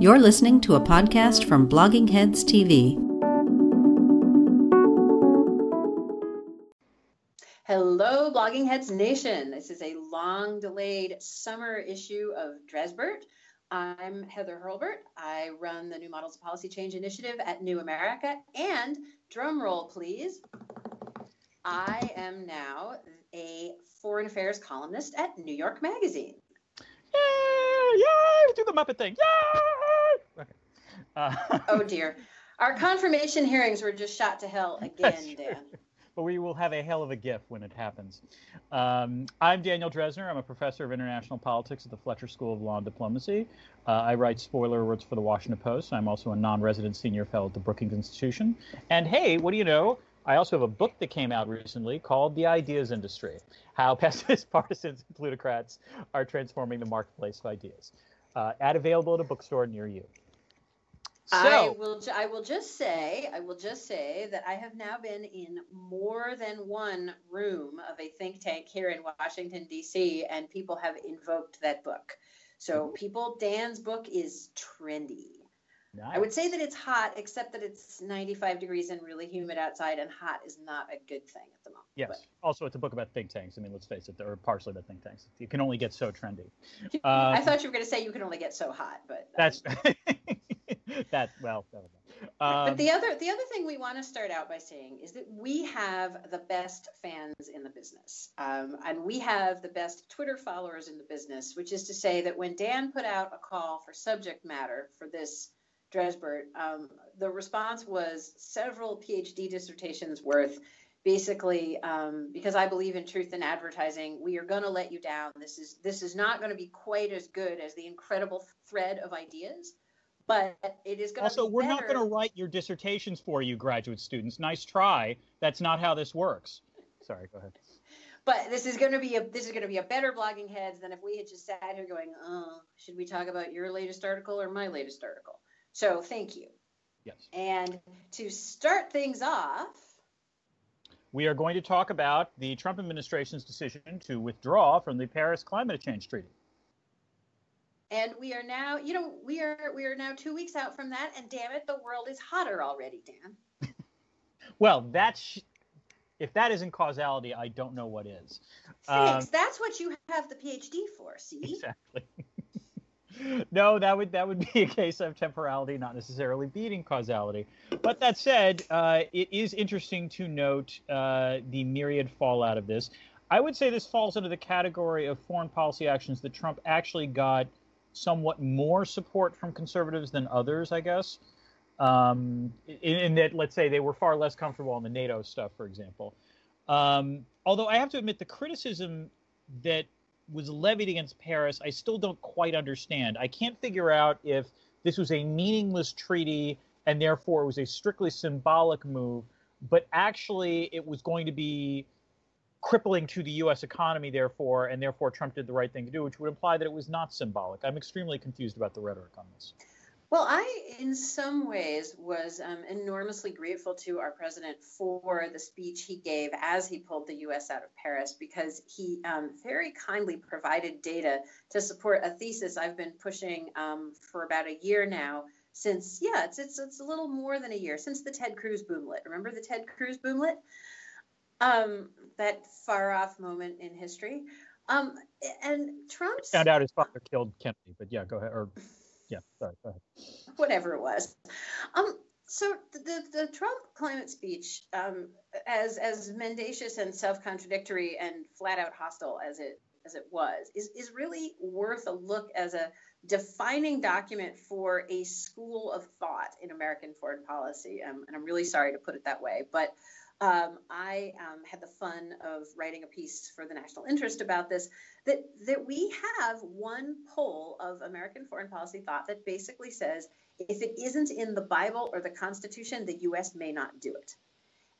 You're listening to a podcast from Blogging Heads TV. Hello, Blogging Heads Nation. This is a long delayed summer issue of Dresbert. I'm Heather Hurlburt. I run the New Models of Policy Change Initiative at New America. And drum roll, please. I am now a foreign affairs columnist at New York Magazine. Yay! Yay! Do the Muppet thing. Yay! Okay. Uh, oh dear. Our confirmation hearings were just shot to hell again, Dan. But we will have a hell of a gift when it happens. Um, I'm Daniel Drezner. I'm a professor of international politics at the Fletcher School of Law and Diplomacy. Uh, I write spoiler words for the Washington Post. I'm also a non resident senior fellow at the Brookings Institution. And hey, what do you know? I also have a book that came out recently called The Ideas Industry How Pessimists, Partisans, and Plutocrats Are Transforming the Marketplace of Ideas. Uh, ad available at a bookstore near you. So, I will. I will just say. I will just say that I have now been in more than one room of a think tank here in Washington D.C., and people have invoked that book. So, people, Dan's book is trendy. Nice. I would say that it's hot, except that it's 95 degrees and really humid outside, and hot is not a good thing at the moment. Yes. But. Also, it's a book about think tanks. I mean, let's face it, they're partially about think tanks. You can only get so trendy. Um, I thought you were going to say you can only get so hot, but that's that. Well, um, but the other the other thing we want to start out by saying is that we have the best fans in the business, um, and we have the best Twitter followers in the business. Which is to say that when Dan put out a call for subject matter for this Dresbert, um, the response was several PhD dissertations worth. Basically, um, because I believe in truth in advertising, we are going to let you down. This is this is not going to be quite as good as the incredible thread of ideas, but it is going also, to. Also, we're not going to write your dissertations for you, graduate students. Nice try. That's not how this works. Sorry, go ahead but this is going to be a this is going to be a better blogging heads than if we had just sat here going, "Oh, should we talk about your latest article or my latest article?" So thank you. Yes. And to start things off, we are going to talk about the Trump administration's decision to withdraw from the Paris Climate Change Treaty. And we are now, you know, we are we are now two weeks out from that, and damn it, the world is hotter already, Dan. well, that's if that isn't causality, I don't know what is. Thanks. Um, that's what you have the PhD for. See. Exactly. no, that would that would be a case of temporality, not necessarily beating causality. But that said, uh, it is interesting to note uh, the myriad fallout of this. I would say this falls into the category of foreign policy actions that Trump actually got somewhat more support from conservatives than others, I guess. Um, in, in, that, let's say, they were far less comfortable on the NATO stuff, for example. Um, although I have to admit, the criticism that was levied against Paris, I still don't quite understand. I can't figure out if this was a meaningless treaty and therefore it was a strictly symbolic move, but actually it was going to be crippling to the U.S. economy, therefore, and therefore Trump did the right thing to do, which would imply that it was not symbolic. I'm extremely confused about the rhetoric on this. Well, I, in some ways, was um, enormously grateful to our president for the speech he gave as he pulled the U.S. out of Paris because he um, very kindly provided data to support a thesis I've been pushing um, for about a year now. Since yeah, it's, it's it's a little more than a year since the Ted Cruz boomlet. Remember the Ted Cruz boomlet? Um, that far off moment in history. Um, and Trump found out his father killed Kennedy, but yeah, go ahead. Or yeah, sorry. Whatever it was. Um, so the, the Trump climate speech, um, as as mendacious and self-contradictory and flat out hostile as it as it was, is is really worth a look as a defining document for a school of thought in American foreign policy. Um, and I'm really sorry to put it that way, but um, I um, had the fun of writing a piece for the National Interest about this. That that we have one pole of American foreign policy thought that basically says if it isn't in the Bible or the Constitution, the U.S. may not do it,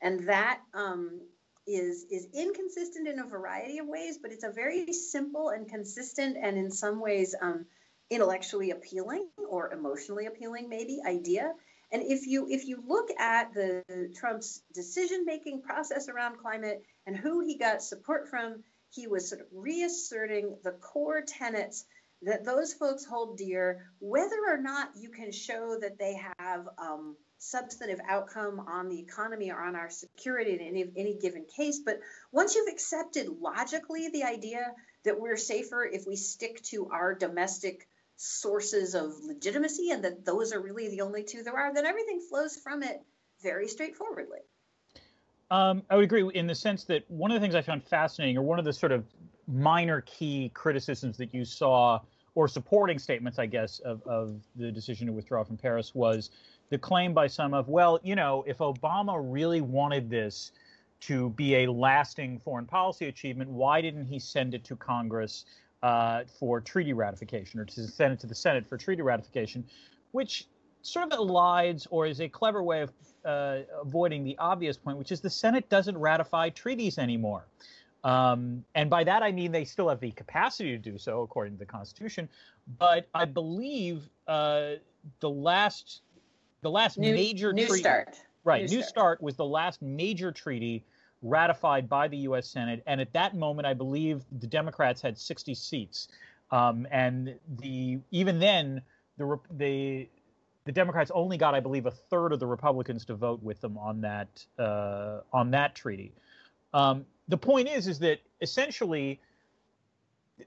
and that um, is is inconsistent in a variety of ways. But it's a very simple and consistent, and in some ways um, intellectually appealing or emotionally appealing, maybe idea and if you if you look at the Trump's decision making process around climate and who he got support from, he was sort of reasserting the core tenets that those folks hold dear, whether or not you can show that they have um, substantive outcome on the economy or on our security in any, any given case. But once you've accepted logically the idea that we're safer if we stick to our domestic sources of legitimacy and that those are really the only two there are, then everything flows from it very straightforwardly. Um, I would agree in the sense that one of the things I found fascinating, or one of the sort of minor key criticisms that you saw, or supporting statements, I guess, of, of the decision to withdraw from Paris was the claim by some of, well, you know, if Obama really wanted this to be a lasting foreign policy achievement, why didn't he send it to Congress uh, for treaty ratification or to send it to the Senate for treaty ratification, which sort of elides or is a clever way of uh, avoiding the obvious point, which is the Senate doesn't ratify treaties anymore. Um, and by that I mean they still have the capacity to do so according to the Constitution. But I believe uh, the last the last new, major new treaty, start right new, new start. start was the last major treaty ratified by the U.S. Senate, and at that moment I believe the Democrats had 60 seats, um, and the even then the the the Democrats only got, I believe, a third of the Republicans to vote with them on that uh, on that treaty. Um, the point is, is that essentially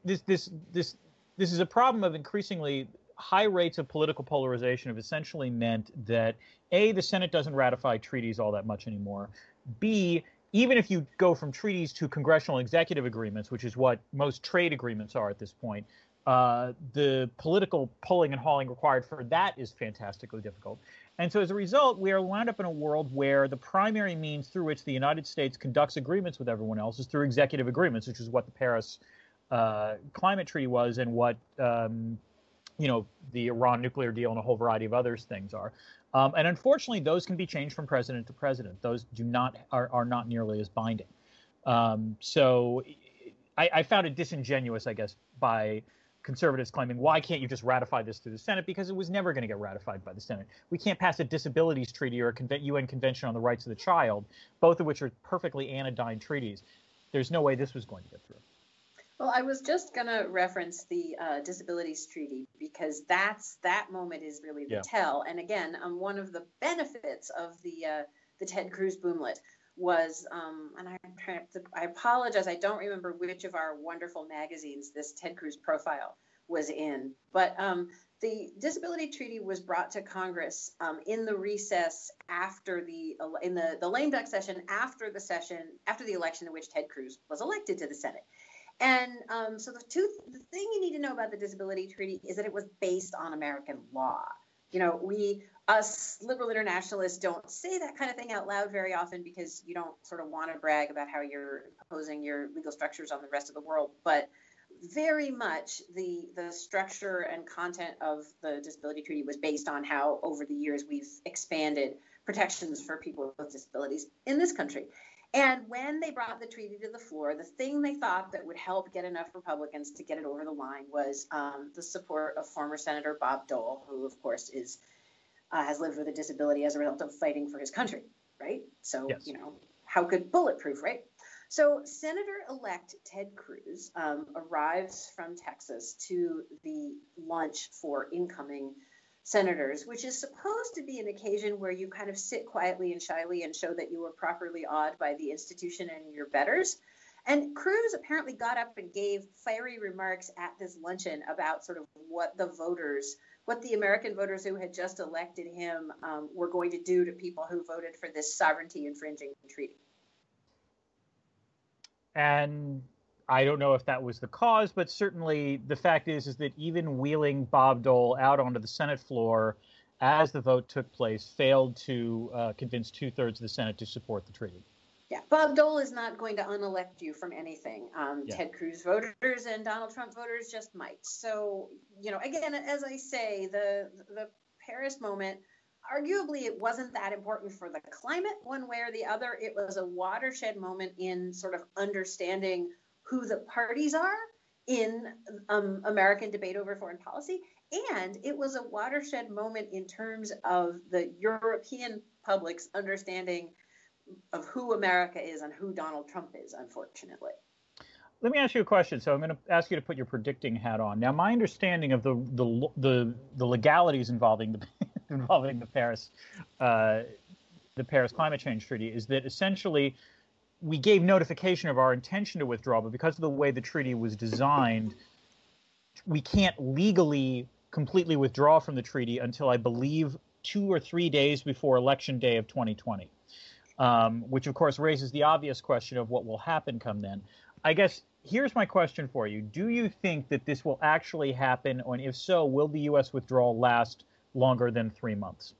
this this this this is a problem of increasingly high rates of political polarization have essentially meant that a the Senate doesn't ratify treaties all that much anymore. B even if you go from treaties to congressional executive agreements, which is what most trade agreements are at this point, uh, the political pulling and hauling required for that is fantastically difficult. And so as a result, we are wound up in a world where the primary means through which the United States conducts agreements with everyone else is through executive agreements, which is what the Paris uh, climate treaty was and what um, you know the Iran nuclear deal and a whole variety of other things are. Um, and unfortunately, those can be changed from president to president. Those do not are, are not nearly as binding. Um, so I, I, found it disingenuous, I guess, by conservatives claiming, why can't you just ratify this through the Senate? Because it was never going to get ratified by the Senate. We can't pass a disabilities treaty or a UN Convention on the Rights of the Child, both of which are perfectly anodyne treaties. There's no way this was going to get through. Well, I was just going to reference the uh, disabilities treaty because that's that moment is really the yeah. tell. And again, um, one of the benefits of the uh, the Ted Cruz boomlet was, um, and I, I apologize, I don't remember which of our wonderful magazines this Ted Cruz profile was in, but um, the disability treaty was brought to Congress um, in the recess after the in the the lame duck session after the session after the election in which Ted Cruz was elected to the Senate. And um, so the two the thing you need to know about the disability treaty is that it was based on American law. You know, we us liberal internationalists don't say that kind of thing out loud very often because you don't sort of want to brag about how you're imposing your legal structures on the rest of the world. But very much the the structure and content of the disability treaty was based on how over the years we've expanded protections for people with disabilities in this country. And when they brought the treaty to the floor, the thing they thought that would help get enough Republicans to get it over the line was um, the support of former Senator Bob Dole, who, of course, is uh, has lived with a disability as a result of fighting for his country, right? So, yes. you know, how could bulletproof, right? So, Senator elect Ted Cruz um, arrives from Texas to the lunch for incoming senators, which is supposed to be an occasion where you kind of sit quietly and shyly and show that you were properly awed by the institution and your betters. And Cruz apparently got up and gave fiery remarks at this luncheon about sort of what the voters what the American voters who had just elected him um, were going to do to people who voted for this sovereignty infringing treaty. And I don't know if that was the cause, but certainly the fact is is that even wheeling Bob Dole out onto the Senate floor as the vote took place failed to uh, convince two thirds of the Senate to support the treaty. Yeah, Bob Dole is not going to unelect you from anything. Um, yeah. Ted Cruz voters and Donald Trump voters just might. So, you know, again, as I say, the the Paris moment, arguably, it wasn't that important for the climate one way or the other. It was a watershed moment in sort of understanding who the parties are in um, American debate over foreign policy, and it was a watershed moment in terms of the European public's understanding of who America is and who Donald Trump is, unfortunately. let me ask you a question. So I'm going to ask you to put your predicting hat on. Now, my understanding of the the the, the legalities involving the involving the Paris uh, the Paris Climate Change Treaty is that essentially we gave notification of our intention to withdraw, but because of the way the treaty was designed, we can't legally completely withdraw from the treaty until I believe two or three days before election day of 2020. Um, which of course raises the obvious question of what will happen come then. I guess here's my question for you: Do you think that this will actually happen, and if so, will the U.S. withdrawal last longer than three months?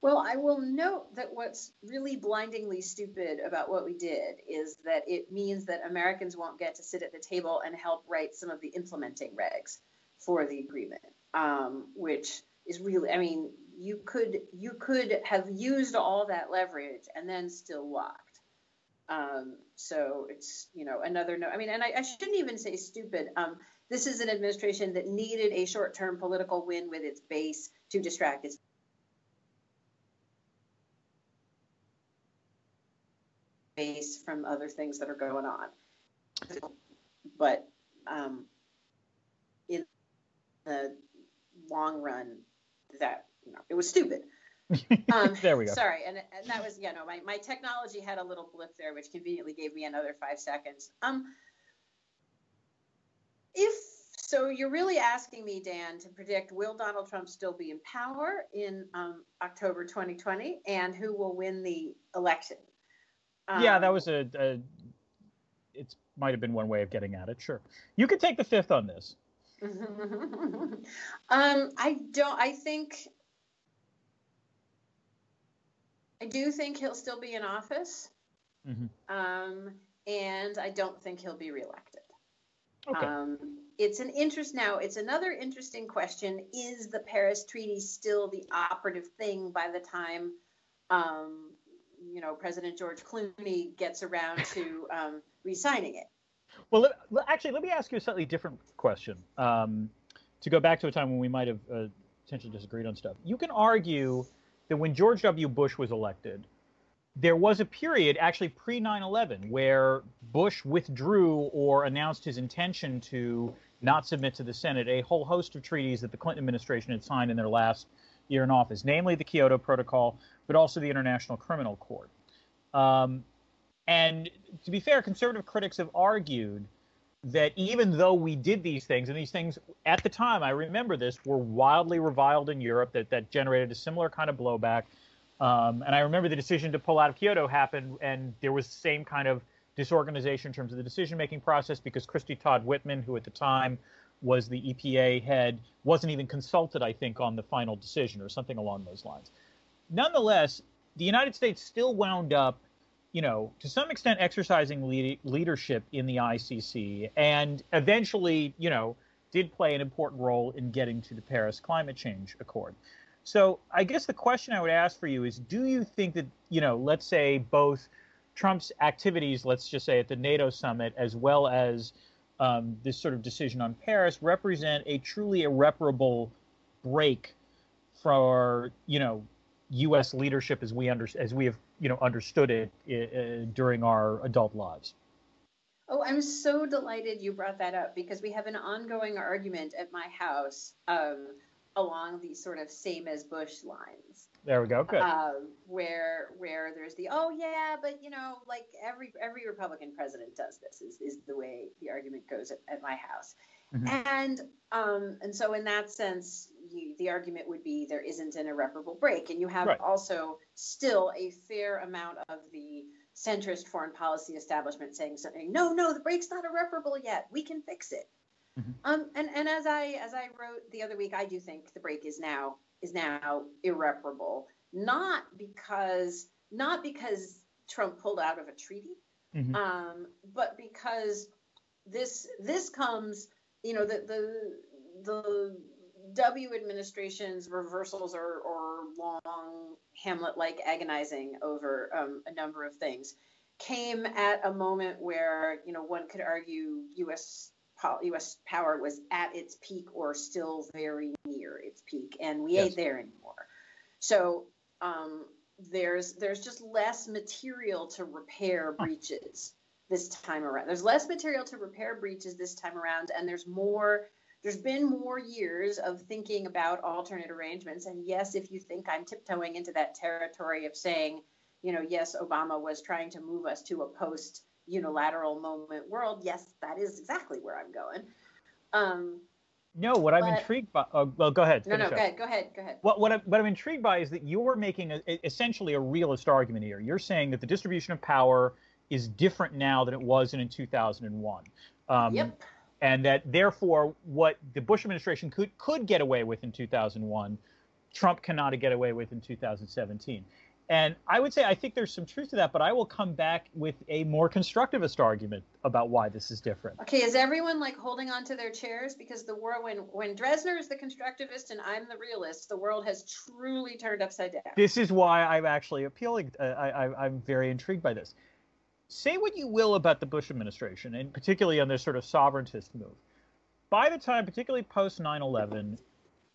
Well, I will note that what's really blindingly stupid about what we did is that it means that Americans won't get to sit at the table and help write some of the implementing regs for the agreement, um, which is really, I mean, you could you could have used all that leverage and then still locked. Um, so it's you know another no. I mean, and I, I shouldn't even say stupid. Um, this is an administration that needed a short-term political win with its base to distract its base from other things that are going on. But um, in the long run, that you know, it was stupid. Um, there we go. Sorry, and, and that was you know my, my technology had a little blip there, which conveniently gave me another five seconds. Um, if so, you're really asking me, Dan, to predict will Donald Trump still be in power in um, October 2020, and who will win the election? Um, yeah, that was a, a it might have been one way of getting at it. Sure, you could take the fifth on this. um, I don't. I think. I do think he'll still be in office. Mm-hmm. Um, and I don't think he'll be reelected. Okay. Um, it's an interest now. It's another interesting question. Is the Paris Treaty still the operative thing by the time um, you know President George Clooney gets around to um, re-signing it. Well, actually, let me ask you a slightly different question. Um, to go back to a time when we might have uh, potentially disagreed on stuff, you can argue that when George W. Bush was elected, there was a period actually pre 9/11 where Bush withdrew or announced his intention to not submit to the Senate a whole host of treaties that the Clinton administration had signed in their last year in office, namely the Kyoto Protocol, but also the International Criminal Court. Um, and to be fair, conservative critics have argued that even though we did these things, and these things at the time, I remember this, were wildly reviled in Europe, that, that generated a similar kind of blowback. Um, and I remember the decision to pull out of Kyoto happened, and there was the same kind of disorganization in terms of the decision making process because Christie Todd Whitman, who at the time was the EPA head, wasn't even consulted, I think, on the final decision or something along those lines. Nonetheless, the United States still wound up, you know, to some extent exercising lead- leadership in the ICC and eventually, you know, did play an important role in getting to the Paris Climate Change Accord. So I guess the question I would ask for you is do you think that, you know, let's say both Trump's activities, let's just say at the NATO summit, as well as um, this sort of decision on Paris represent a truly irreparable break for you know U.S. leadership as we under, as we have you know understood it uh, during our adult lives. Oh, I'm so delighted you brought that up because we have an ongoing argument at my house um, along these sort of same as Bush lines. There we go. Good. Um, where where there's the oh yeah, but you know like every every Republican president does this is, is the way the argument goes at, at my house, mm-hmm. and um, and so in that sense, you, the argument would be there isn't an irreparable break, and you have right. also still a fair amount of the centrist foreign policy establishment saying something. No, no, the break's not irreparable yet. We can fix it. Mm-hmm. Um, and and as I as I wrote the other week, I do think the break is now is now irreparable, not because not because Trump pulled out of a treaty, mm-hmm. um, but because this this comes, you know, the the the W administration's reversals or, or long Hamlet-like agonizing over um, a number of things came at a moment where you know one could argue U.S. U.S. power was at its peak or still very near its peak, and we yes. ain't there anymore. So um, there's there's just less material to repair breaches this time around. There's less material to repair breaches this time around, and there's more. There's been more years of thinking about alternate arrangements. And yes, if you think I'm tiptoeing into that territory of saying, you know, yes, Obama was trying to move us to a post unilateral moment world, yes, that is exactly where I'm going. Um, no, what I'm intrigued by. Oh, well, go ahead. No, no, go ahead. Go ahead. Go ahead. What what I'm, what I'm intrigued by is that you're making a, essentially a realist argument here. You're saying that the distribution of power is different now than it was in, in 2001. Um, yep. And that therefore, what the Bush administration could could get away with in 2001, Trump cannot get away with in 2017. And I would say I think there's some truth to that, but I will come back with a more constructivist argument about why this is different. Okay, is everyone like holding on to their chairs because the world when when Drezner is the constructivist and I'm the realist, the world has truly turned upside down. This is why I'm actually appealing. Uh, I, I, I'm very intrigued by this. Say what you will about the Bush administration, and particularly on this sort of sovereigntist move. By the time, particularly post 9/11,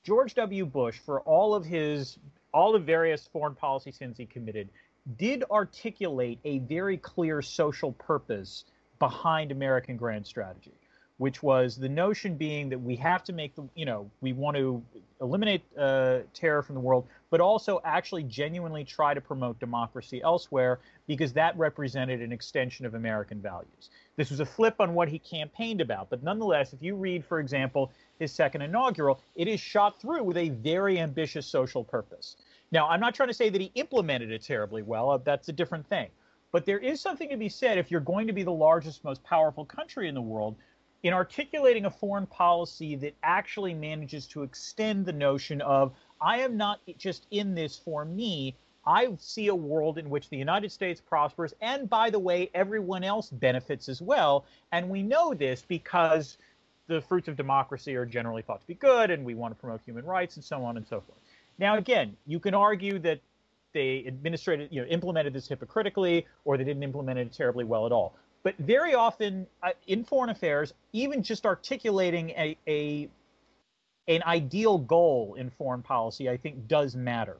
George W. Bush, for all of his all the various foreign policy sins he committed, did articulate a very clear social purpose behind American grand strategy, which was the notion being that we have to make the, you know, we want to eliminate uh, terror from the world, but also actually genuinely try to promote democracy elsewhere because that represented an extension of American values. This was a flip on what he campaigned about, but nonetheless, if you read, for example, his second inaugural, it is shot through with a very ambitious social purpose. Now, I'm not trying to say that he implemented it terribly well. Uh, that's a different thing. But there is something to be said if you're going to be the largest, most powerful country in the world in articulating a foreign policy that actually manages to extend the notion of I am not just in this for me. I see a world in which the United States prospers, and by the way, everyone else benefits as well. And we know this because the fruits of democracy are generally thought to be good, and we want to promote human rights and so on and so forth. Now, again, you can argue that they administrated, you know, implemented this hypocritically, or they didn't implement it terribly well at all. But very often uh, in foreign affairs, even just articulating a, a an ideal goal in foreign policy, I think, does matter.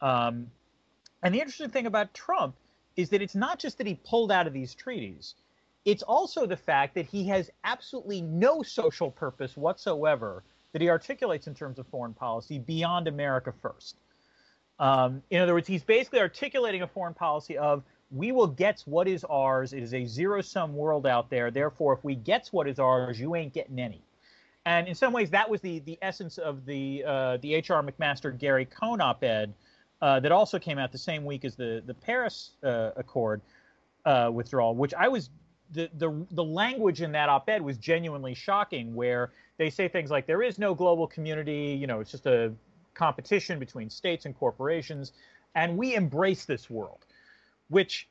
Um, and the interesting thing about Trump is that it's not just that he pulled out of these treaties. It's also the fact that he has absolutely no social purpose whatsoever that he articulates in terms of foreign policy beyond America first. Um, in other words, he's basically articulating a foreign policy of we will get what is ours. It is a zero sum world out there. Therefore, if we get what is ours, you ain't getting any. And in some ways, that was the the essence of the uh, the H.R. McMaster Gary Cohn op-ed uh, that also came out the same week as the the Paris uh, Accord uh, withdrawal, which I was the, the the language in that op-ed was genuinely shocking where they say things like there is no global community you know it's just a competition between states and corporations and we embrace this world which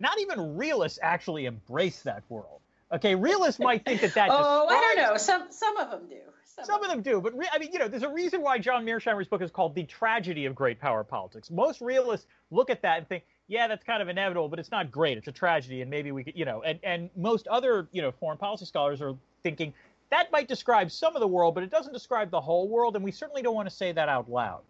not even realists actually embrace that world. Okay realists might think that that oh i don't know. Some some of them do. Some, some of them. do but re- i mean you know there's a reason why john mearsheimer's book is called the tragedy of great power politics. Most realists look at that and think yeah, that's kind of inevitable, but it's not great. It's a tragedy, and maybe we could, you know, and, and most other, you know, foreign policy scholars are thinking that might describe some of the world, but it doesn't describe the whole world, and we certainly don't want to say that out loud.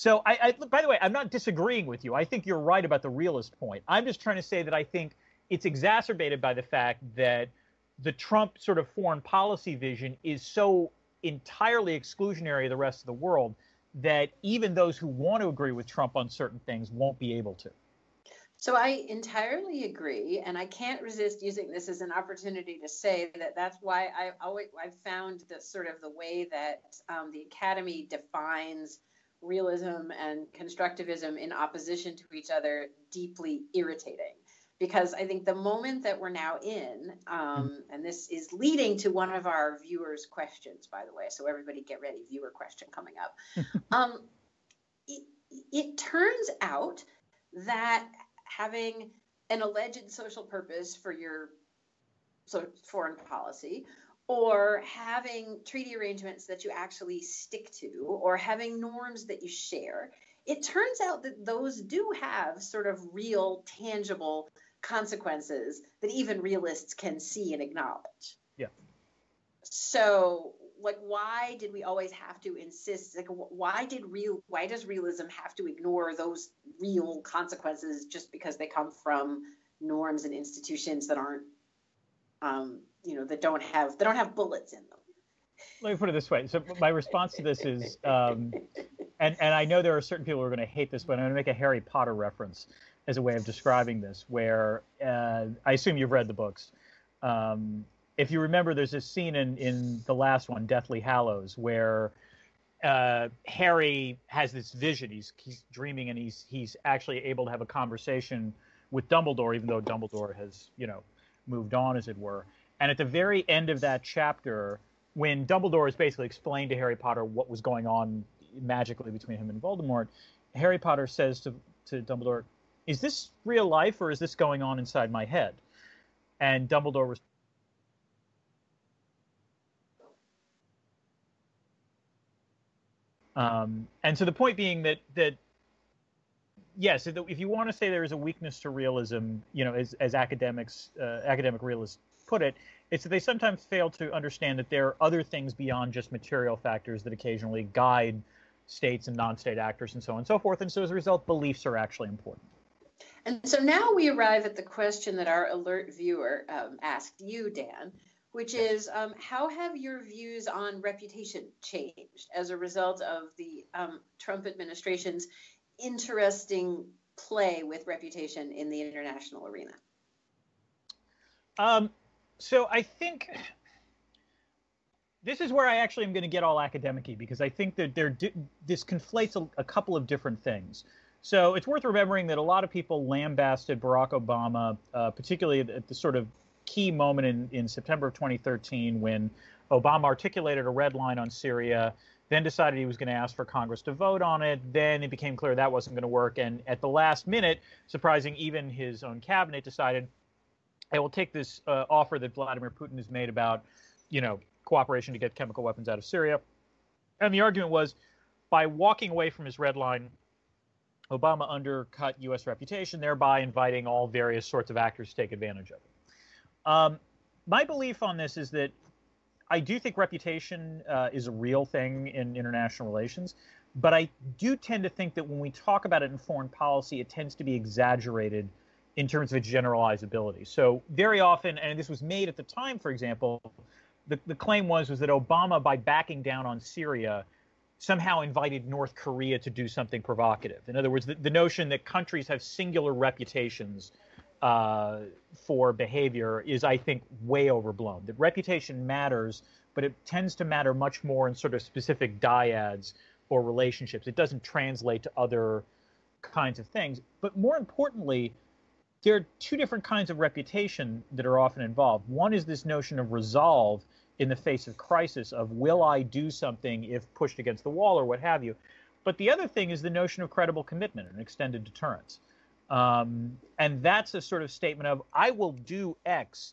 So, I, I by the way, I'm not disagreeing with you. I think you're right about the realist point. I'm just trying to say that I think it's exacerbated by the fact that the Trump sort of foreign policy vision is so entirely exclusionary of the rest of the world that even those who want to agree with Trump on certain things won't be able to. So I entirely agree, and I can't resist using this as an opportunity to say that that's why I always I've found that sort of the way that um, the academy defines realism and constructivism in opposition to each other deeply irritating. Because I think the moment that we're now in, um, and this is leading to one of our viewers' questions, by the way, so everybody get ready, viewer question coming up. um, it, it turns out that having an alleged social purpose for your so foreign policy or having treaty arrangements that you actually stick to or having norms that you share it turns out that those do have sort of real tangible consequences that even realists can see and acknowledge. Yeah. So like why did we always have to insist like why did real why does realism have to ignore those real consequences just because they come from norms and institutions that aren't um, you know, that don't have that don't have bullets in them. Let me put it this way. So my response to this is, um, and and I know there are certain people who are going to hate this, but I'm going to make a Harry Potter reference as a way of describing this. Where uh, I assume you've read the books. Um, if you remember, there's this scene in in the last one, Deathly Hallows, where uh, Harry has this vision. He's he's dreaming, and he's he's actually able to have a conversation with Dumbledore, even though Dumbledore has you know moved on, as it were. And at the very end of that chapter, when Dumbledore is basically explained to Harry Potter what was going on magically between him and Voldemort, Harry Potter says to to Dumbledore, "Is this real life, or is this going on inside my head?" And Dumbledore Um, and so the point being that that yes, if you want to say there is a weakness to realism, you know, as, as academics, uh, academic realists put it, it's that they sometimes fail to understand that there are other things beyond just material factors that occasionally guide states and non-state actors and so on and so forth. And so as a result, beliefs are actually important. And so now we arrive at the question that our alert viewer um, asked you, Dan, which is um, how have your views on reputation changed as a result of the um, Trump administration's interesting play with reputation in the international arena? Um, so I think this is where I actually am going to get all academic because I think that there this conflates a, a couple of different things. So it's worth remembering that a lot of people lambasted Barack Obama, uh, particularly at the sort of key moment in, in September of 2013 when Obama articulated a red line on Syria, then decided he was going to ask for Congress to vote on it. Then it became clear that wasn't going to work. And at the last minute, surprising even his own cabinet, decided, I will take this uh, offer that Vladimir Putin has made about, you know, cooperation to get chemical weapons out of Syria. And the argument was by walking away from his red line, Obama undercut U.S. reputation, thereby inviting all various sorts of actors to take advantage of it. Um, my belief on this is that I do think reputation uh, is a real thing in international relations, but I do tend to think that when we talk about it in foreign policy, it tends to be exaggerated in terms of its generalizability. So very often, and this was made at the time, for example, the, the claim was was that Obama, by backing down on Syria, somehow invited North Korea to do something provocative. In other words, the, the notion that countries have singular reputations uh, for behavior is, I think, way overblown. That reputation matters, but it tends to matter much more in sort of specific dyads or relationships. It doesn't translate to other kinds of things. But more importantly, there are two different kinds of reputation that are often involved. One is this notion of resolve in the face of crisis of will I do something if pushed against the wall or what have you. But the other thing is the notion of credible commitment and extended deterrence. Um, and that's a sort of statement of I will do X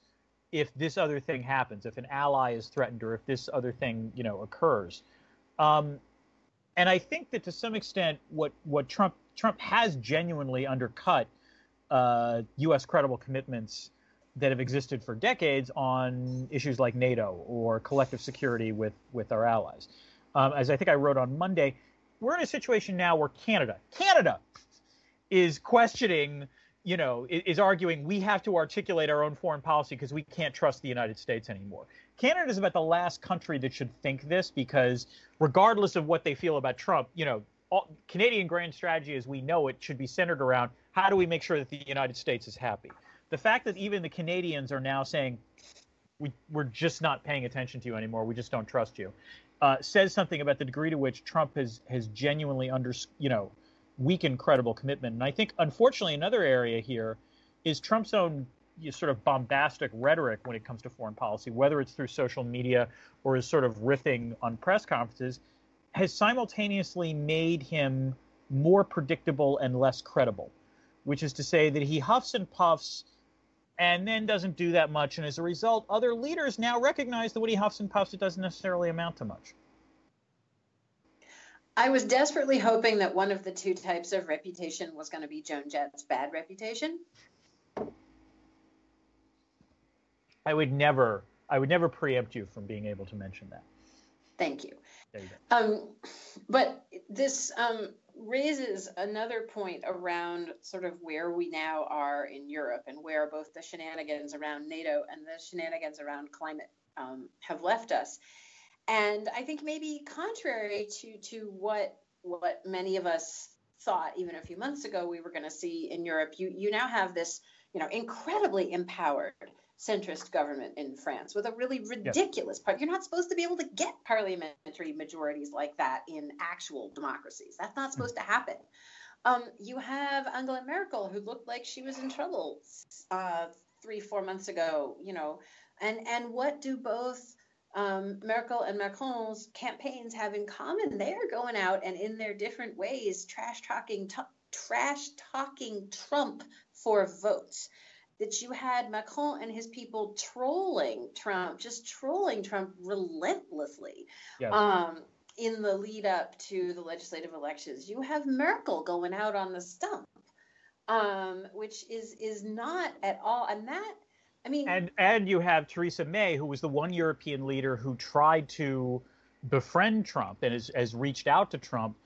if this other thing happens, if an ally is threatened, or if this other thing you know occurs. Um, and I think that to some extent, what what Trump Trump has genuinely undercut uh, U.S. credible commitments that have existed for decades on issues like NATO or collective security with with our allies. Um, as I think I wrote on Monday, we're in a situation now where Canada, Canada, is questioning, you know, is arguing we have to articulate our own foreign policy because we can't trust the United States anymore. Canada is about the last country that should think this because, regardless of what they feel about Trump, you know, all, Canadian grand strategy as we know it should be centered around how do we make sure that the United States is happy. The fact that even the Canadians are now saying we, we're just not paying attention to you anymore, we just don't trust you, uh, says something about the degree to which Trump has has genuinely under you know weaken credible commitment. And I think, unfortunately, another area here is Trump's own sort of bombastic rhetoric when it comes to foreign policy, whether it's through social media or his sort of riffing on press conferences, has simultaneously made him more predictable and less credible, which is to say that he huffs and puffs and then doesn't do that much. And as a result, other leaders now recognize that when he huffs and puffs, it doesn't necessarily amount to much. I was desperately hoping that one of the two types of reputation was going to be Joan Jett's bad reputation. I would never, I would never preempt you from being able to mention that. Thank you. you um, But this um, raises another point around sort of where we now are in Europe and where both the shenanigans around NATO and the shenanigans around climate um, have left us. And I think maybe contrary to to what what many of us thought even a few months ago we were going to see in Europe, you you now have this you know incredibly empowered centrist government in France with a really ridiculous part. You're not supposed to be able to get parliamentary majorities like that in actual democracies. That's not supposed to happen. Um, you have Angela Merkel, who looked like she was in trouble uh, three, four months ago. You know, and and what do both um, Merkel and Macron's campaigns have in common? They're going out and in their different ways trash talking, t- trash talking Trump for votes that you had Macron and his people trolling Trump, just trolling Trump relentlessly. Yes. Um, in the lead up to the legislative elections, you have Merkel going out on the stump, um, which is is not at all, and that I mean, and and you have Theresa May, who was the one European leader who tried to befriend Trump and has, has reached out to Trump,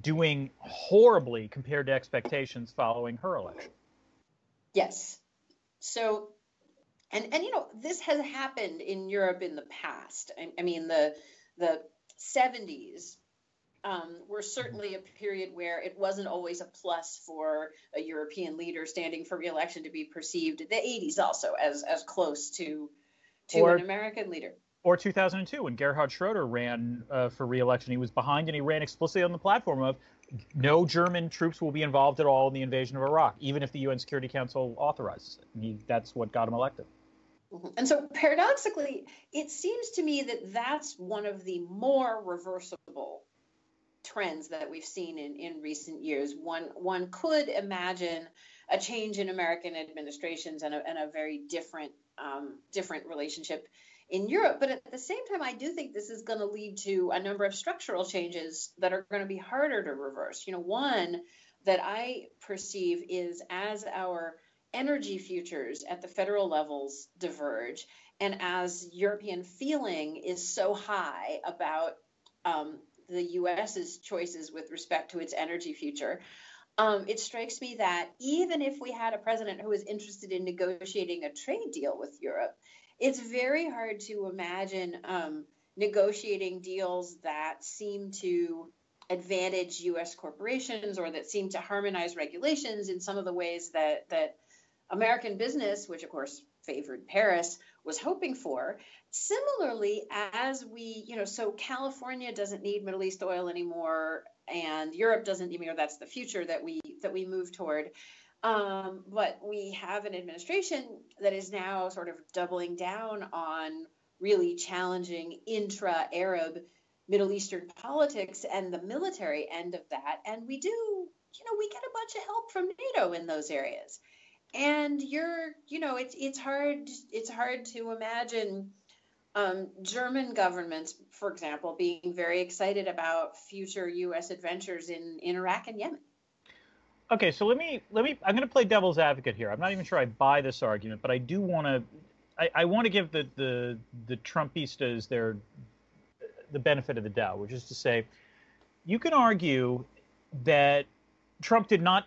doing horribly compared to expectations following her election. Yes, so, and and you know this has happened in Europe in the past. I, I mean the the 70s um, were certainly a period where it wasn't always a plus for a European leader standing for reelection to be perceived. The 80s also as as close to to or, an American leader. Or 2002 when Gerhard Schroeder ran uh, for reelection, he was behind and he ran explicitly on the platform of no German troops will be involved at all in the invasion of Iraq, even if the UN Security Council authorizes it. That's what got him elected. Mm-hmm. And so, paradoxically, it seems to me that that's one of the more reversible trends that we've seen in, in recent years. One one could imagine a change in American administrations and a, and a very different um, different relationship in Europe. But at the same time, I do think this is going to lead to a number of structural changes that are going to be harder to reverse. You know, one that I perceive is as our energy futures at the federal levels diverge, and as European feeling is so high about um, the US's choices with respect to its energy future. Um, it strikes me that even if we had a president who was interested in negotiating a trade deal with Europe, it's very hard to imagine um, negotiating deals that seem to advantage U.S. corporations or that seem to harmonize regulations in some of the ways that that American business, which of course favored Paris, was hoping for. Similarly, as we, you know, so California doesn't need Middle East oil anymore, and Europe doesn't you that's the future that we that we move toward. Um, but we have an administration that is now sort of doubling down on really challenging intra Arab Middle Eastern politics and the military end of that. And we do, you know, we get a bunch of help from NATO in those areas. And you're, you know, it's it's hard it's hard to imagine um, German governments, for example, being very excited about future U.S. adventures in, in Iraq and Yemen okay, so let me let me. I'm going to play devil's advocate here. I'm not even sure I buy this argument, but I do want to. I, I want to give the the the Trumpistas their the benefit of the doubt, which is to say, you can argue that Trump did not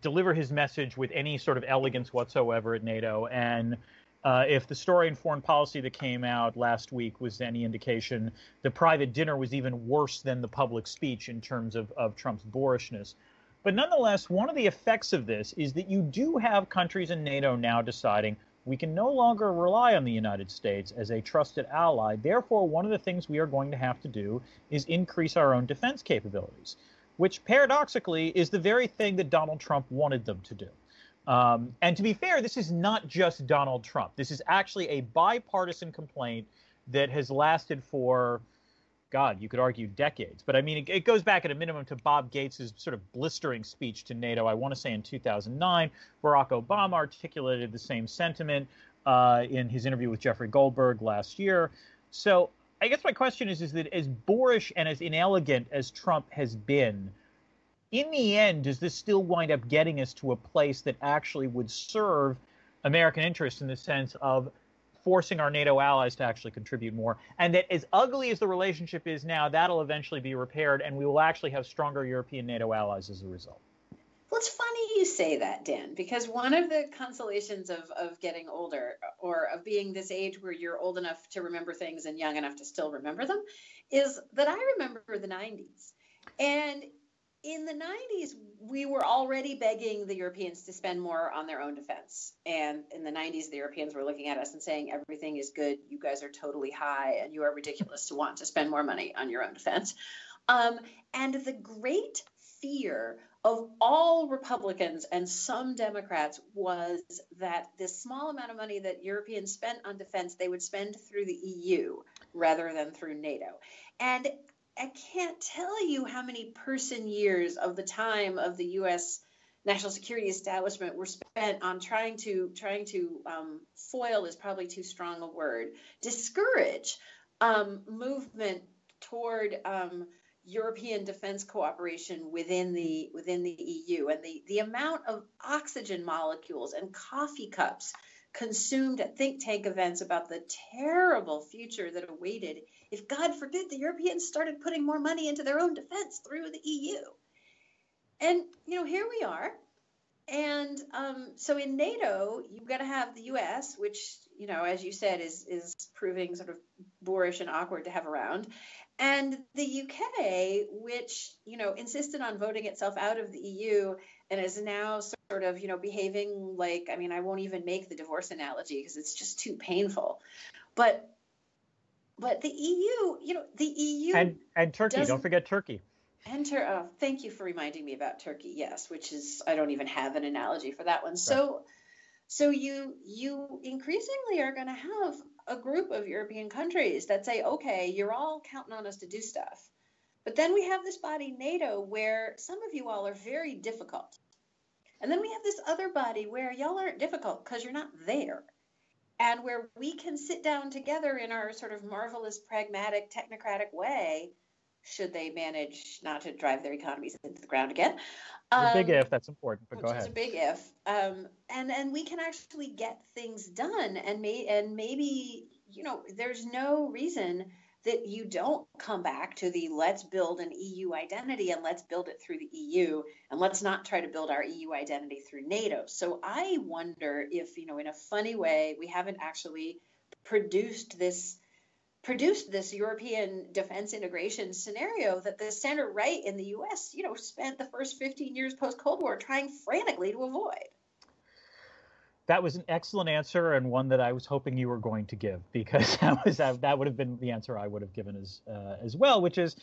deliver his message with any sort of elegance whatsoever at NATO, and uh, if the story in foreign policy that came out last week was any indication, the private dinner was even worse than the public speech in terms of, of Trump's boorishness. But nonetheless, one of the effects of this is that you do have countries in NATO now deciding we can no longer rely on the United States as a trusted ally. Therefore, one of the things we are going to have to do is increase our own defense capabilities, which paradoxically is the very thing that Donald Trump wanted them to do. Um, and to be fair, this is not just Donald Trump. This is actually a bipartisan complaint that has lasted for God, you could argue decades. But I mean, it, it, goes back at a minimum to Bob Gates' sort of blistering speech to NATO, I want to say in 2009. Barack Obama articulated the same sentiment uh, in his interview with Jeffrey Goldberg last year. So I guess my question is, is that as boorish and as inelegant as Trump has been, in the end, does this still wind up getting us to a place that actually would serve American interests in the sense of forcing our NATO allies to actually contribute more. And that as ugly as the relationship is now, that'll eventually be repaired, and we will actually have stronger European NATO allies as a result. Well, it's funny you say that, Dan, because one of the consolations of, of getting older or of being this age where you're old enough to remember things and young enough to still remember them is that I remember the 90s. And in the 90s, we were already begging the Europeans to spend more on their own defense. And in the 90s, the Europeans were looking at us and saying, everything is good. You guys are totally high, and you are ridiculous to want to spend more money on your own defense. Um, and the great fear of all Republicans and some Democrats was that this small amount of money that Europeans spent on defense, they would spend through the EU rather than through NATO. And I can't tell you how many person years of the time of the U.S. national security establishment were spent on trying to trying to um, foil is probably too strong a word, discourage um, movement toward um, European defense cooperation within the within the EU, and the the amount of oxygen molecules and coffee cups consumed at think tank events about the terrible future that awaited if, God forbid, the Europeans started putting more money into their own defense through the EU. And, you know, here we are. And um, so in NATO, you've got to have the US, which, you know, as you said, is, is proving sort of boorish and awkward to have around. And the UK, which, you know, insisted on voting itself out of the EU and is now sort of, you know, behaving like, I mean, I won't even make the divorce analogy because it's just too painful. But but the EU, you know, the EU and and Turkey. Don't forget Turkey. Enter. Oh, thank you for reminding me about Turkey. Yes, which is I don't even have an analogy for that one. Right. So, so you you increasingly are going to have a group of European countries that say, okay, you're all counting on us to do stuff, but then we have this body NATO where some of you all are very difficult, and then we have this other body where y'all aren't difficult because you're not there and where we can sit down together in our sort of marvelous, pragmatic, technocratic way, should they manage not to drive their economies into the ground again. Um, big if, that's important, but go ahead. It's a big if. Um, and, and we can actually get things done and, may, and maybe, you know, there's no reason – that you don't come back to the let's build an EU identity and let's build it through the EU and let's not try to build our EU identity through NATO. So I wonder if, you know, in a funny way, we haven't actually produced this produced this European defense integration scenario that the center right in the US, you know, spent the first 15 years post Cold War trying frantically to avoid that was an excellent answer and one that I was hoping you were going to give because that was that would have been the answer I would have given as uh, as well, which is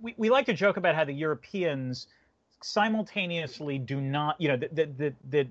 we, we like to joke about how the Europeans simultaneously do not, you know, that the, the,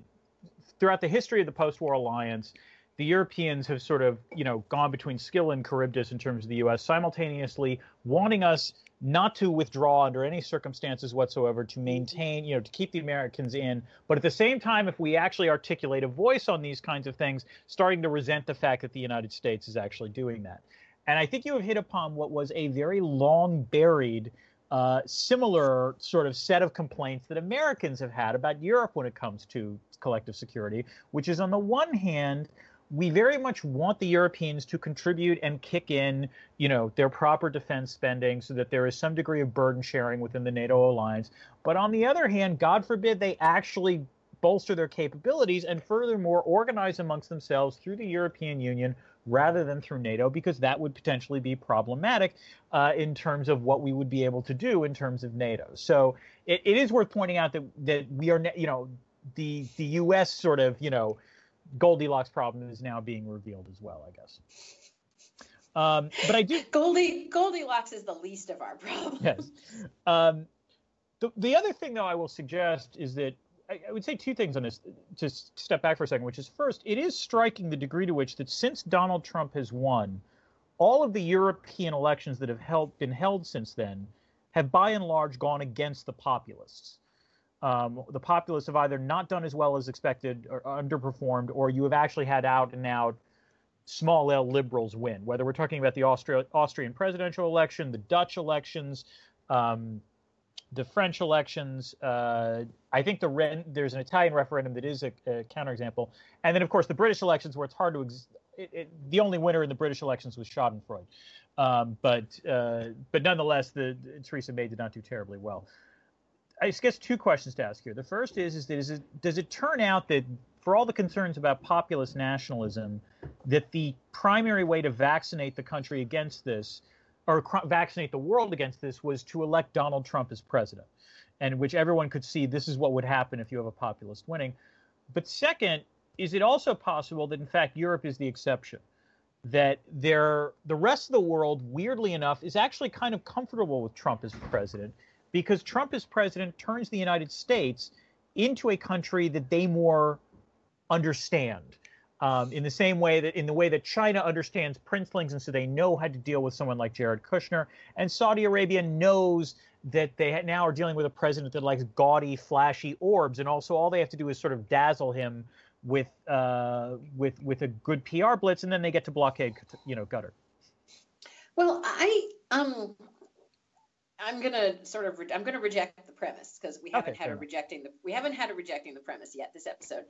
throughout the history of the post-war alliance, the Europeans have sort of, you know, gone between Scylla and Charybdis in terms of the U.S., simultaneously wanting us not to withdraw under any circumstances whatsoever to maintain, you know, to keep the Americans in. But at the same time, if we actually articulate a voice on these kinds of things, starting to resent the fact that the United States is actually doing that. And I think you have hit upon what was a very long buried, uh, similar sort of set of complaints that Americans have had about Europe when it comes to collective security, which is on the one hand, we very much want the Europeans to contribute and kick in, you know, their proper defense spending so that there is some degree of burden sharing within the NATO alliance. But on the other hand, God forbid they actually bolster their capabilities and furthermore organize amongst themselves through the European Union rather than through NATO, because that would potentially be problematic uh, in terms of what we would be able to do in terms of NATO. So it, it is worth pointing out that that we are, you know, the the U.S. sort of, you know, Goldilocks problem is now being revealed as well, I guess. Um, but I do. Goldie Goldilocks is the least of our problems. Yes. Um, the the other thing, though, I will suggest is that I, I would say two things on this. To step back for a second, which is first, it is striking the degree to which that since Donald Trump has won, all of the European elections that have held, been held since then have by and large gone against the populists um, the populists have either not done as well as expected or underperformed, or you have actually had out and out small L liberals win. Whether we're talking about the Austria, Austrian presidential election, the Dutch elections, um, the French elections, uh, I think the there's an Italian referendum that is a, a counterexample, and then of course the British elections where it's hard to ex- it, it, the only winner in the British elections was Schadenfreude. Um, but uh, but nonetheless, the, the, Theresa May did not do terribly well. I guess two questions to ask here. The first is is that is it, does it turn out that for all the concerns about populist nationalism, that the primary way to vaccinate the country against this, or cr- vaccinate the world against this, was to elect Donald Trump as president, and which everyone could see this is what would happen if you have a populist winning. But second, is it also possible that in fact Europe is the exception? That there, the rest of the world, weirdly enough, is actually kind of comfortable with Trump as president because Trump as president turns the United States into a country that they more understand. Um, in the same way that in the way that China understands princelings, and so they know how to deal with someone like Jared Kushner, and Saudi Arabia knows that they now are dealing with a president that likes gaudy, flashy orbs, and also all they have to do is sort of dazzle him with uh, with with a good PR blitz, and then they get to blockade, you know, Qatar. Well, I um, I'm gonna sort of re- I'm gonna reject the premise because we haven't okay, had a rejecting the we haven't had a rejecting the premise yet this episode.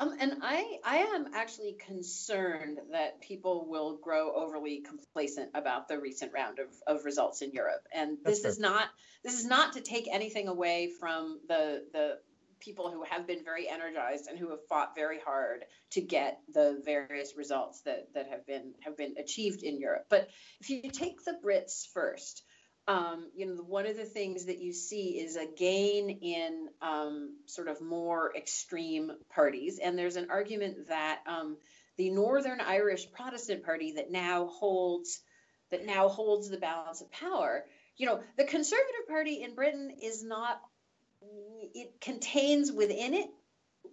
Um, and I, I am actually concerned that people will grow overly complacent about the recent round of, of results in Europe. And this is not this is not to take anything away from the the people who have been very energized and who have fought very hard to get the various results that, that have been have been achieved in Europe. But if you take the Brits first, um, you know, one of the things that you see is a gain in um, sort of more extreme parties. And there's an argument that um, the Northern Irish Protestant Party that now holds that now holds the balance of power. You know, the Conservative Party in Britain is not. It contains within it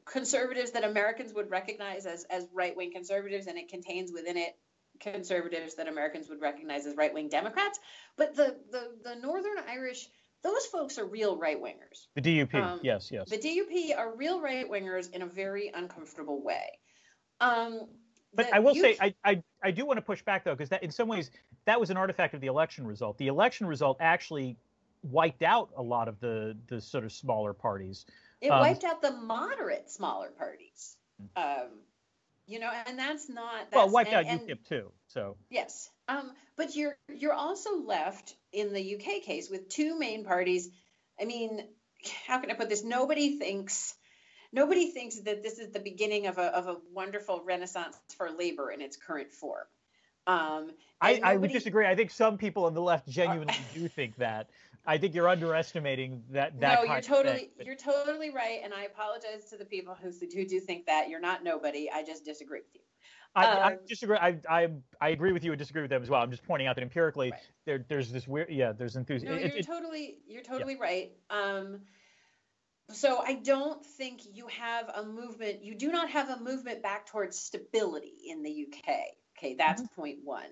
conservatives that Americans would recognize as as right wing conservatives, and it contains within it conservatives that Americans would recognize as right wing Democrats. But the, the, the Northern Irish, those folks are real right wingers. The DUP, um, yes, yes. The DUP are real right wingers in a very uncomfortable way. Um, but I will say, I, I, I do want to push back though, because that in some ways that was an artifact of the election result. The election result actually wiped out a lot of the the sort of smaller parties. It um, wiped out the moderate smaller parties. Hmm. You know, and that's not that's, well wiped and, out UKIP too. So yes, um, but you're you're also left in the UK case with two main parties. I mean, how can I put this? Nobody thinks nobody thinks that this is the beginning of a of a wonderful renaissance for labor in its current form. Um, I, nobody, I would disagree. I think some people on the left genuinely do think that. I think you're underestimating that. that no, you're totally you're totally right, and I apologize to the people who, who do think that. You're not nobody. I just disagree with you. I, um, I disagree. I, I I agree with you and disagree with them as well. I'm just pointing out that empirically, right. there there's this weird. Yeah, there's enthusiasm. No, you're it, totally you're totally yeah. right. Um, so I don't think you have a movement. You do not have a movement back towards stability in the UK. Okay, that's mm-hmm. point one.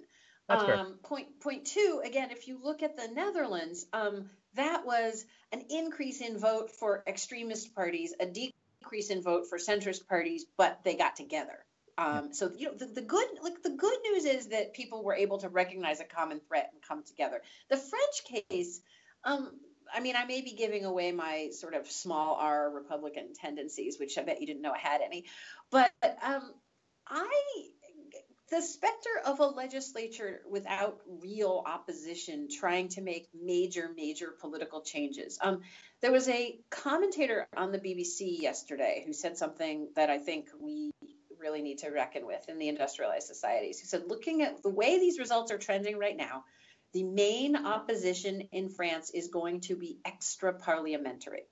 That's um, point, point two, again, if you look at the Netherlands, um, that was an increase in vote for extremist parties, a decrease in vote for centrist parties, but they got together. Um, so you know the, the, good like the good news is that people were able to recognize a common threat and come together. The French case, um, I mean, I may be giving away my sort of small R Republican tendencies, which I bet you didn't know I had any, but um, I the specter of a legislature without real opposition trying to make major, major political changes. Um, there was a commentator on the BBC yesterday who said something that I think we really need to reckon with in the industrialized societies. He said, looking at the way these results are trending right now, the main opposition in France is going to be extra parliamentary.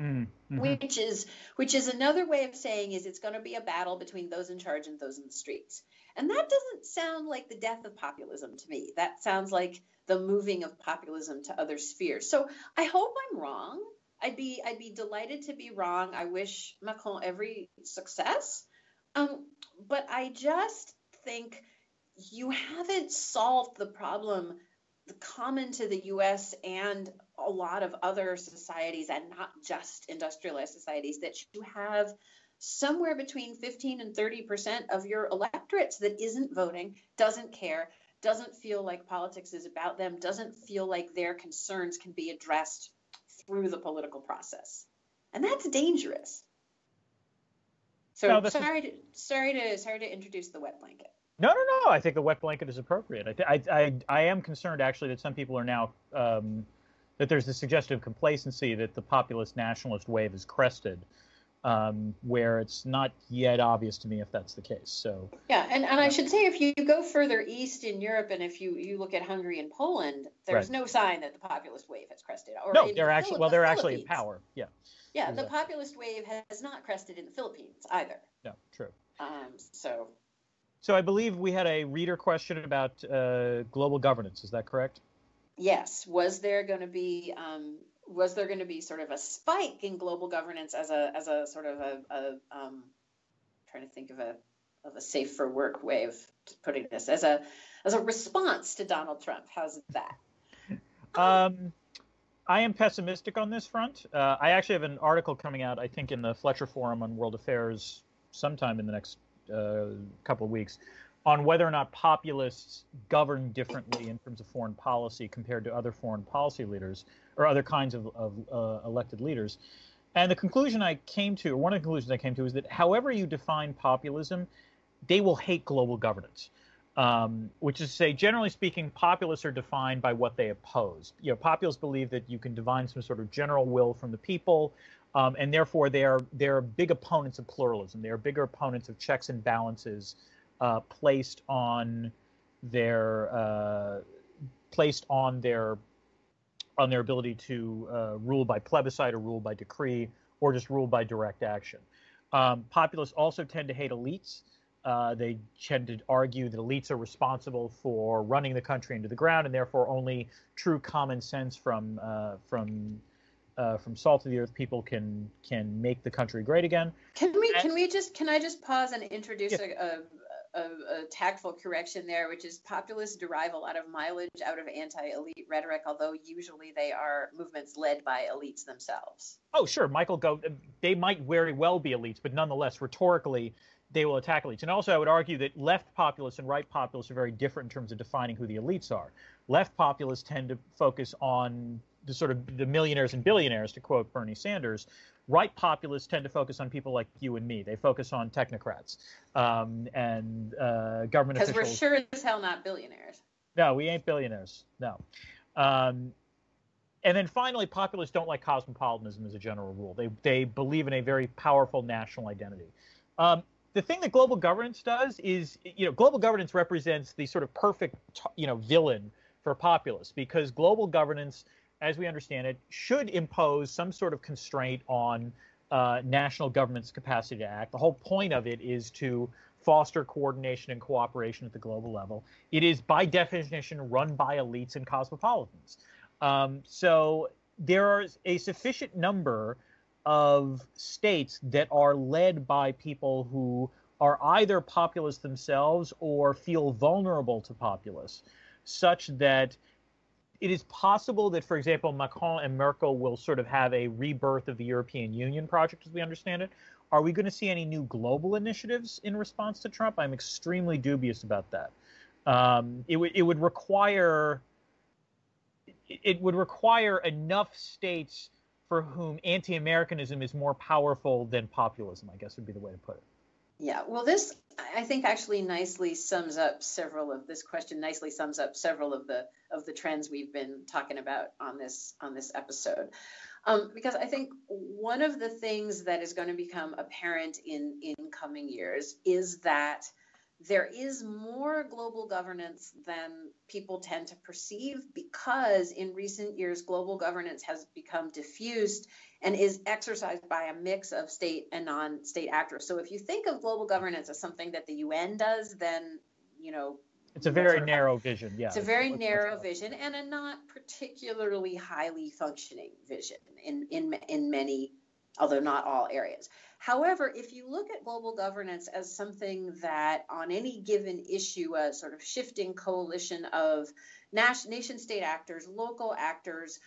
Mm-hmm. Which is which is another way of saying is it's going to be a battle between those in charge and those in the streets. And that doesn't sound like the death of populism to me. That sounds like the moving of populism to other spheres. So I hope I'm wrong. I'd be I'd be delighted to be wrong. I wish Macron every success. Um, but I just think you haven't solved the problem common to the US and a lot of other societies and not just industrialized societies that you have somewhere between 15 and 30% of your electorates that isn't voting, doesn't care, doesn't feel like politics is about them, doesn't feel like their concerns can be addressed through the political process. And that's dangerous. So no, sorry, is... to, sorry to sorry to introduce the wet blanket. No, no, no. I think the wet blanket is appropriate. I, th- I, I, I am concerned actually that some people are now um, that there's the suggestion of complacency that the populist nationalist wave is crested, um, where it's not yet obvious to me if that's the case. So yeah, and, and I should say if you go further east in Europe and if you, you look at Hungary and Poland, there's right. no sign that the populist wave has crested. Or no, they're actually well, they're actually in power. Yeah. Yeah, the populist wave has not crested in the Philippines either. No, true. Um, so. So I believe we had a reader question about uh, global governance. Is that correct? Yes. Was there going to be um, was there going to be sort of a spike in global governance as a as a sort of a, a um, trying to think of a of a safe for work way of putting this as a as a response to Donald Trump? How's that? Um, I am pessimistic on this front. Uh, I actually have an article coming out, I think, in the Fletcher Forum on World Affairs sometime in the next uh, couple of weeks on whether or not populists govern differently in terms of foreign policy compared to other foreign policy leaders or other kinds of, of uh, elected leaders. And the conclusion I came to, or one of the conclusions I came to, is that however you define populism, they will hate global governance. Um, which is to say, generally speaking, populists are defined by what they oppose. You know, populists believe that you can divine some sort of general will from the people, um, and therefore they are they are big opponents of pluralism. They are bigger opponents of checks and balances uh, placed on their uh, placed on their on their ability to uh, rule by plebiscite or rule by decree or just rule by direct action. Um, populists also tend to hate elites. Uh, they tend to argue that elites are responsible for running the country into the ground, and therefore only true common sense from uh, from uh, from salt of the earth people can can make the country great again. Can we and, can we just can I just pause and introduce yeah. a, a, a, tactful correction there, which is populists derive a lot of mileage out of anti-elite rhetoric, although usually they are movements led by elites themselves. Oh, sure, Michael Go. They might very well be elites, but nonetheless, rhetorically, they will attack elites. And also, I would argue that left populists and right populists are very different in terms of defining who the elites are. Left populists tend to focus on the sort of the millionaires and billionaires, to quote Bernie Sanders, right populists tend to focus on people like you and me. They focus on technocrats um, and uh, government officials. Because we're sure as hell not billionaires. No, we ain't billionaires. No. Um, and then finally, populists don't like cosmopolitanism as a general rule. They they believe in a very powerful national identity. Um, the thing that global governance does is, you know, global governance represents the sort of perfect, you know, villain for populists because global governance as we understand it, should impose some sort of constraint on uh, national government's capacity to act. The whole point of it is to foster coordination and cooperation at the global level. It is, by definition, run by elites and cosmopolitans. Um, so there are a sufficient number of states that are led by people who are either populists themselves or feel vulnerable to populists, such that it is possible that, for example, Macron and Merkel will sort of have a rebirth of the European Union project as we understand it. Are we going to see any new global initiatives in response to Trump? I'm extremely dubious about that. Um, it it would require it would require enough states for whom anti-Americanism is more powerful than populism. I guess would be the way to put it. Yeah, well, this I think actually nicely sums up several of this question. Nicely sums up several of the of the trends we've been talking about on this on this episode, um, because I think one of the things that is going to become apparent in in coming years is that there is more global governance than people tend to perceive because in recent years global governance has become diffused and is exercised by a mix of state and non-state actors. So if you think of global governance as something that the UN does, then you know it's a very narrow vision. Yeah, it's a very narrow vision and a not particularly highly functioning vision in in in many, although not all areas. However, if you look at global governance as something that on any given issue, a sort of shifting coalition of nation state actors, local actors,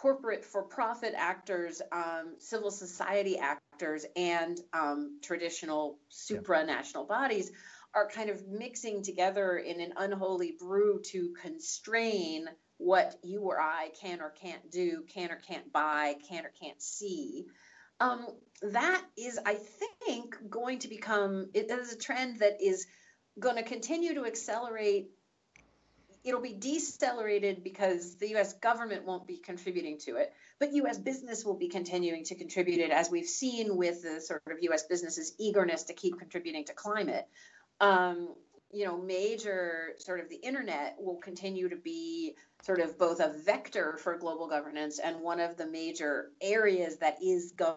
corporate for profit actors, um, civil society actors, and um, traditional supranational bodies are kind of mixing together in an unholy brew to constrain what you or I can or can't do, can or can't buy, can or can't see. Um, that is, I think, going to become, it is a trend that is going to continue to accelerate. It'll be decelerated because the US government won't be contributing to it, but US business will be continuing to contribute it, as we've seen with the sort of US businesses' eagerness to keep contributing to climate. Um, you know, major sort of the internet will continue to be sort of both a vector for global governance and one of the major areas that is going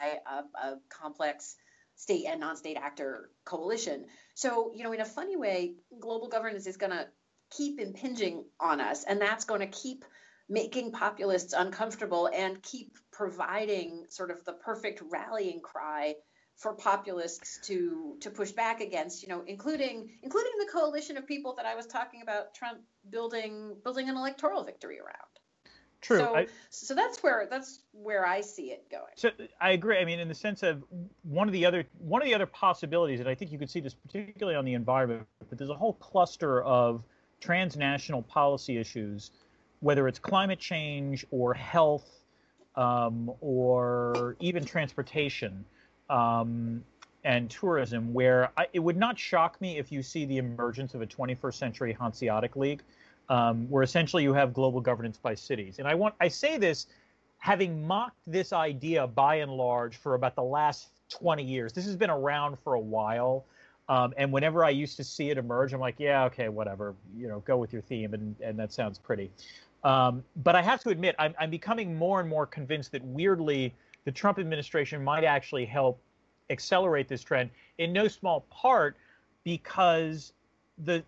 a, a complex state and non-state actor coalition. So, you know, in a funny way, global governance is going to keep impinging on us, and that's going to keep making populists uncomfortable and keep providing sort of the perfect rallying cry for populists to to push back against, you know, including including the coalition of people that I was talking about Trump building building an electoral victory around. True. So, I, so that's where that's where I see it going. So I agree. I mean, in the sense of one of the other one of the other possibilities, and I think you could see this particularly on the environment, but there's a whole cluster of transnational policy issues, whether it's climate change or health um, or even transportation um, and tourism, where I, it would not shock me if you see the emergence of a 21st century Hanseatic League um, where essentially you have global governance by cities. And I want I say this having mocked this idea by and large for about the last 20 years. This has been around for a while. Um, and whenever I used to see it emerge, I'm like, yeah, okay, whatever, you know, go with your theme, and, and that sounds pretty. Um, but I have to admit, I'm, I'm becoming more and more convinced that weirdly, the Trump administration might actually help accelerate this trend in no small part because the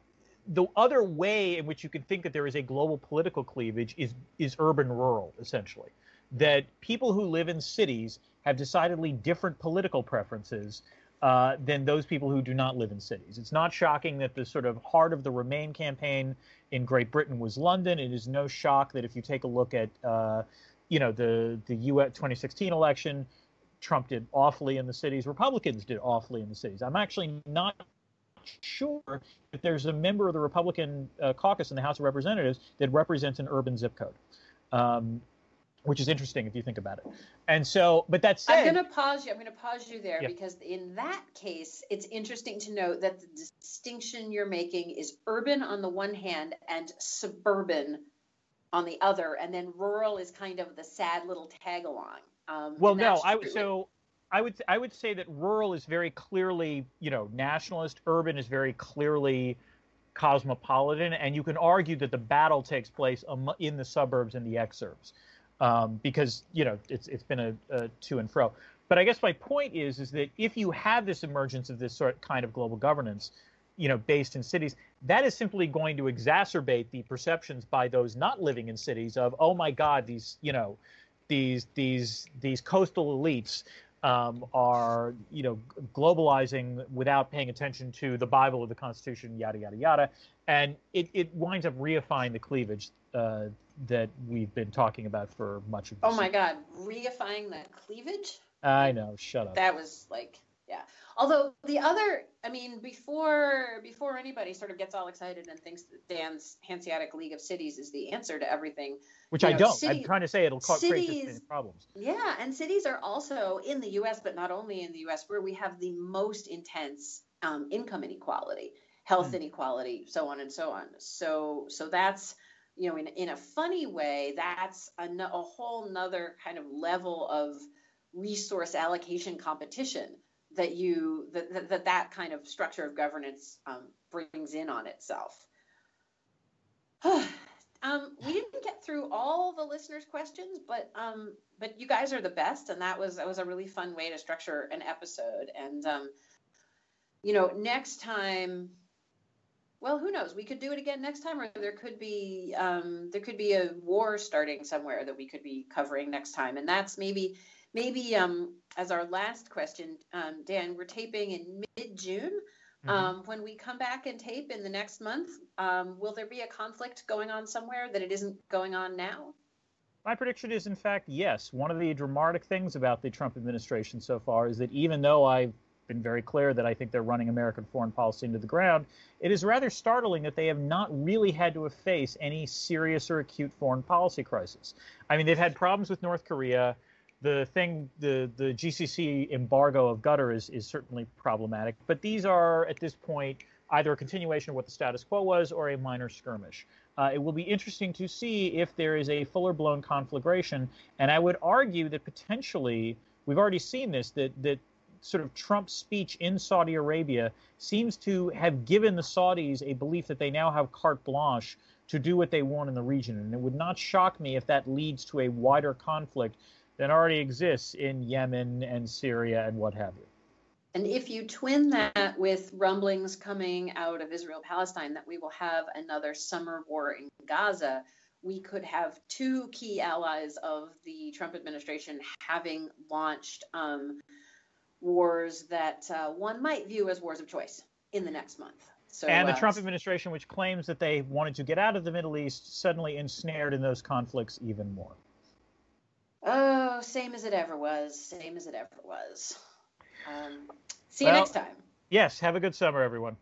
the other way in which you can think that there is a global political cleavage is is urban rural essentially that people who live in cities have decidedly different political preferences uh, than those people who do not live in cities. It's not shocking that the sort of heart of the Remain campaign in Great Britain was London. It is no shock that if you take a look at, uh, you know, the the U.S. 2016 election, Trump did awfully in the cities. Republicans did awfully in the cities. I'm actually not sure if there's a member of the Republican uh, caucus in the House of Representatives that represents an urban zip code. Um, which is interesting if you think about it. And so, but that's I'm going to pause you. I'm going to pause you there yeah. because in that case, it's interesting to note that the distinction you're making is urban on the one hand and suburban on the other, and then rural is kind of the sad little tag along. Um, well, no, I so I would I would say that rural is very clearly you know nationalist. Urban is very clearly cosmopolitan, and you can argue that the battle takes place in the suburbs and the exurbs, um, because you know it's it's been a, a to and fro. But I guess my point is is that if you have this emergence of this sort kind of global governance, you know, based in cities, that is simply going to exacerbate the perceptions by those not living in cities of, oh my God, these, you know, these these these coastal elites um, are you know globalizing without paying attention to the Bible or the Constitution, yada yada yada, and it, it winds up reifying the cleavage uh, that we've been talking about for much of. This oh my God, reifying the cleavage! I know. Shut up. That was like yeah. Although the other, I mean, before before anybody sort of gets all excited and thinks that Dan's Hanseatic League of Cities is the answer to everything, which I know, don't. City, I'm trying to say it'll cause cities, problems. Yeah, and cities are also in the U.S., but not only in the U.S., where we have the most intense um, income inequality, health hmm. inequality, so on and so on. So so that's you know, in in a funny way, that's a, a whole nother kind of level of resource allocation competition that you that that, that kind of structure of governance um, brings in on itself. um, we didn't get through all the listeners' questions, but um, but you guys are the best, and that was that was a really fun way to structure an episode. And um, you know, next time, well, who knows? We could do it again next time, or there could be um, there could be a war starting somewhere that we could be covering next time, and that's maybe maybe um, as our last question, um, Dan, we're taping in mid June. Mm-hmm. Um, when we come back and tape in the next month, um, will there be a conflict going on somewhere that it isn't going on now? My prediction is, in fact, yes. One of the dramatic things about the Trump administration so far is that even though I've been very clear that I think they're running American foreign policy into the ground, it is rather startling that they have not really had to face any serious or acute foreign policy crisis. I mean, they've had problems with North Korea the thing, the the GCC embargo of Qatar is is certainly problematic. But these are at this point either a continuation of what the status quo was or a minor skirmish. Uh, it will be interesting to see if there is a fuller blown conflagration, and I would argue that potentially we've already seen this that that sort of Trump's speech in Saudi Arabia seems to have given the Saudis a belief that they now have carte blanche to do what they want in the region. And it would not shock me if that leads to a wider conflict than already exists in Yemen and Syria and what have you. And if you twin that with rumblings coming out of Israel Palestine that we will have another summer war in Gaza, we could have two key allies of the Trump administration having launched um, wars that uh, one might view as wars of choice in the next month. So, and the uh, Trump administration, which claims that they wanted to get out of the Middle East, suddenly ensnared in those conflicts even more. Oh, same as it ever was. Same as it ever was. Um, see you well, next time. Yes. Have a good summer, everyone.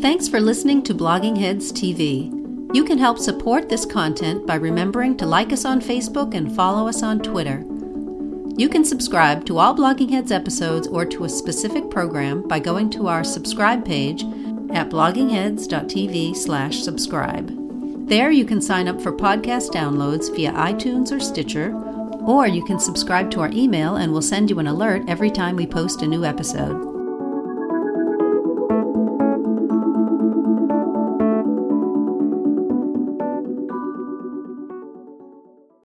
Thanks for listening to Blogging Heads TV. You can help support this content by remembering to like us on Facebook and follow us on Twitter. You can subscribe to all Blogging Heads episodes or to a specific program by going to our subscribe page at bloggingheads.tv slash subscribe. There you can sign up for podcast downloads via iTunes or Stitcher, or you can subscribe to our email and we'll send you an alert every time we post a new episode.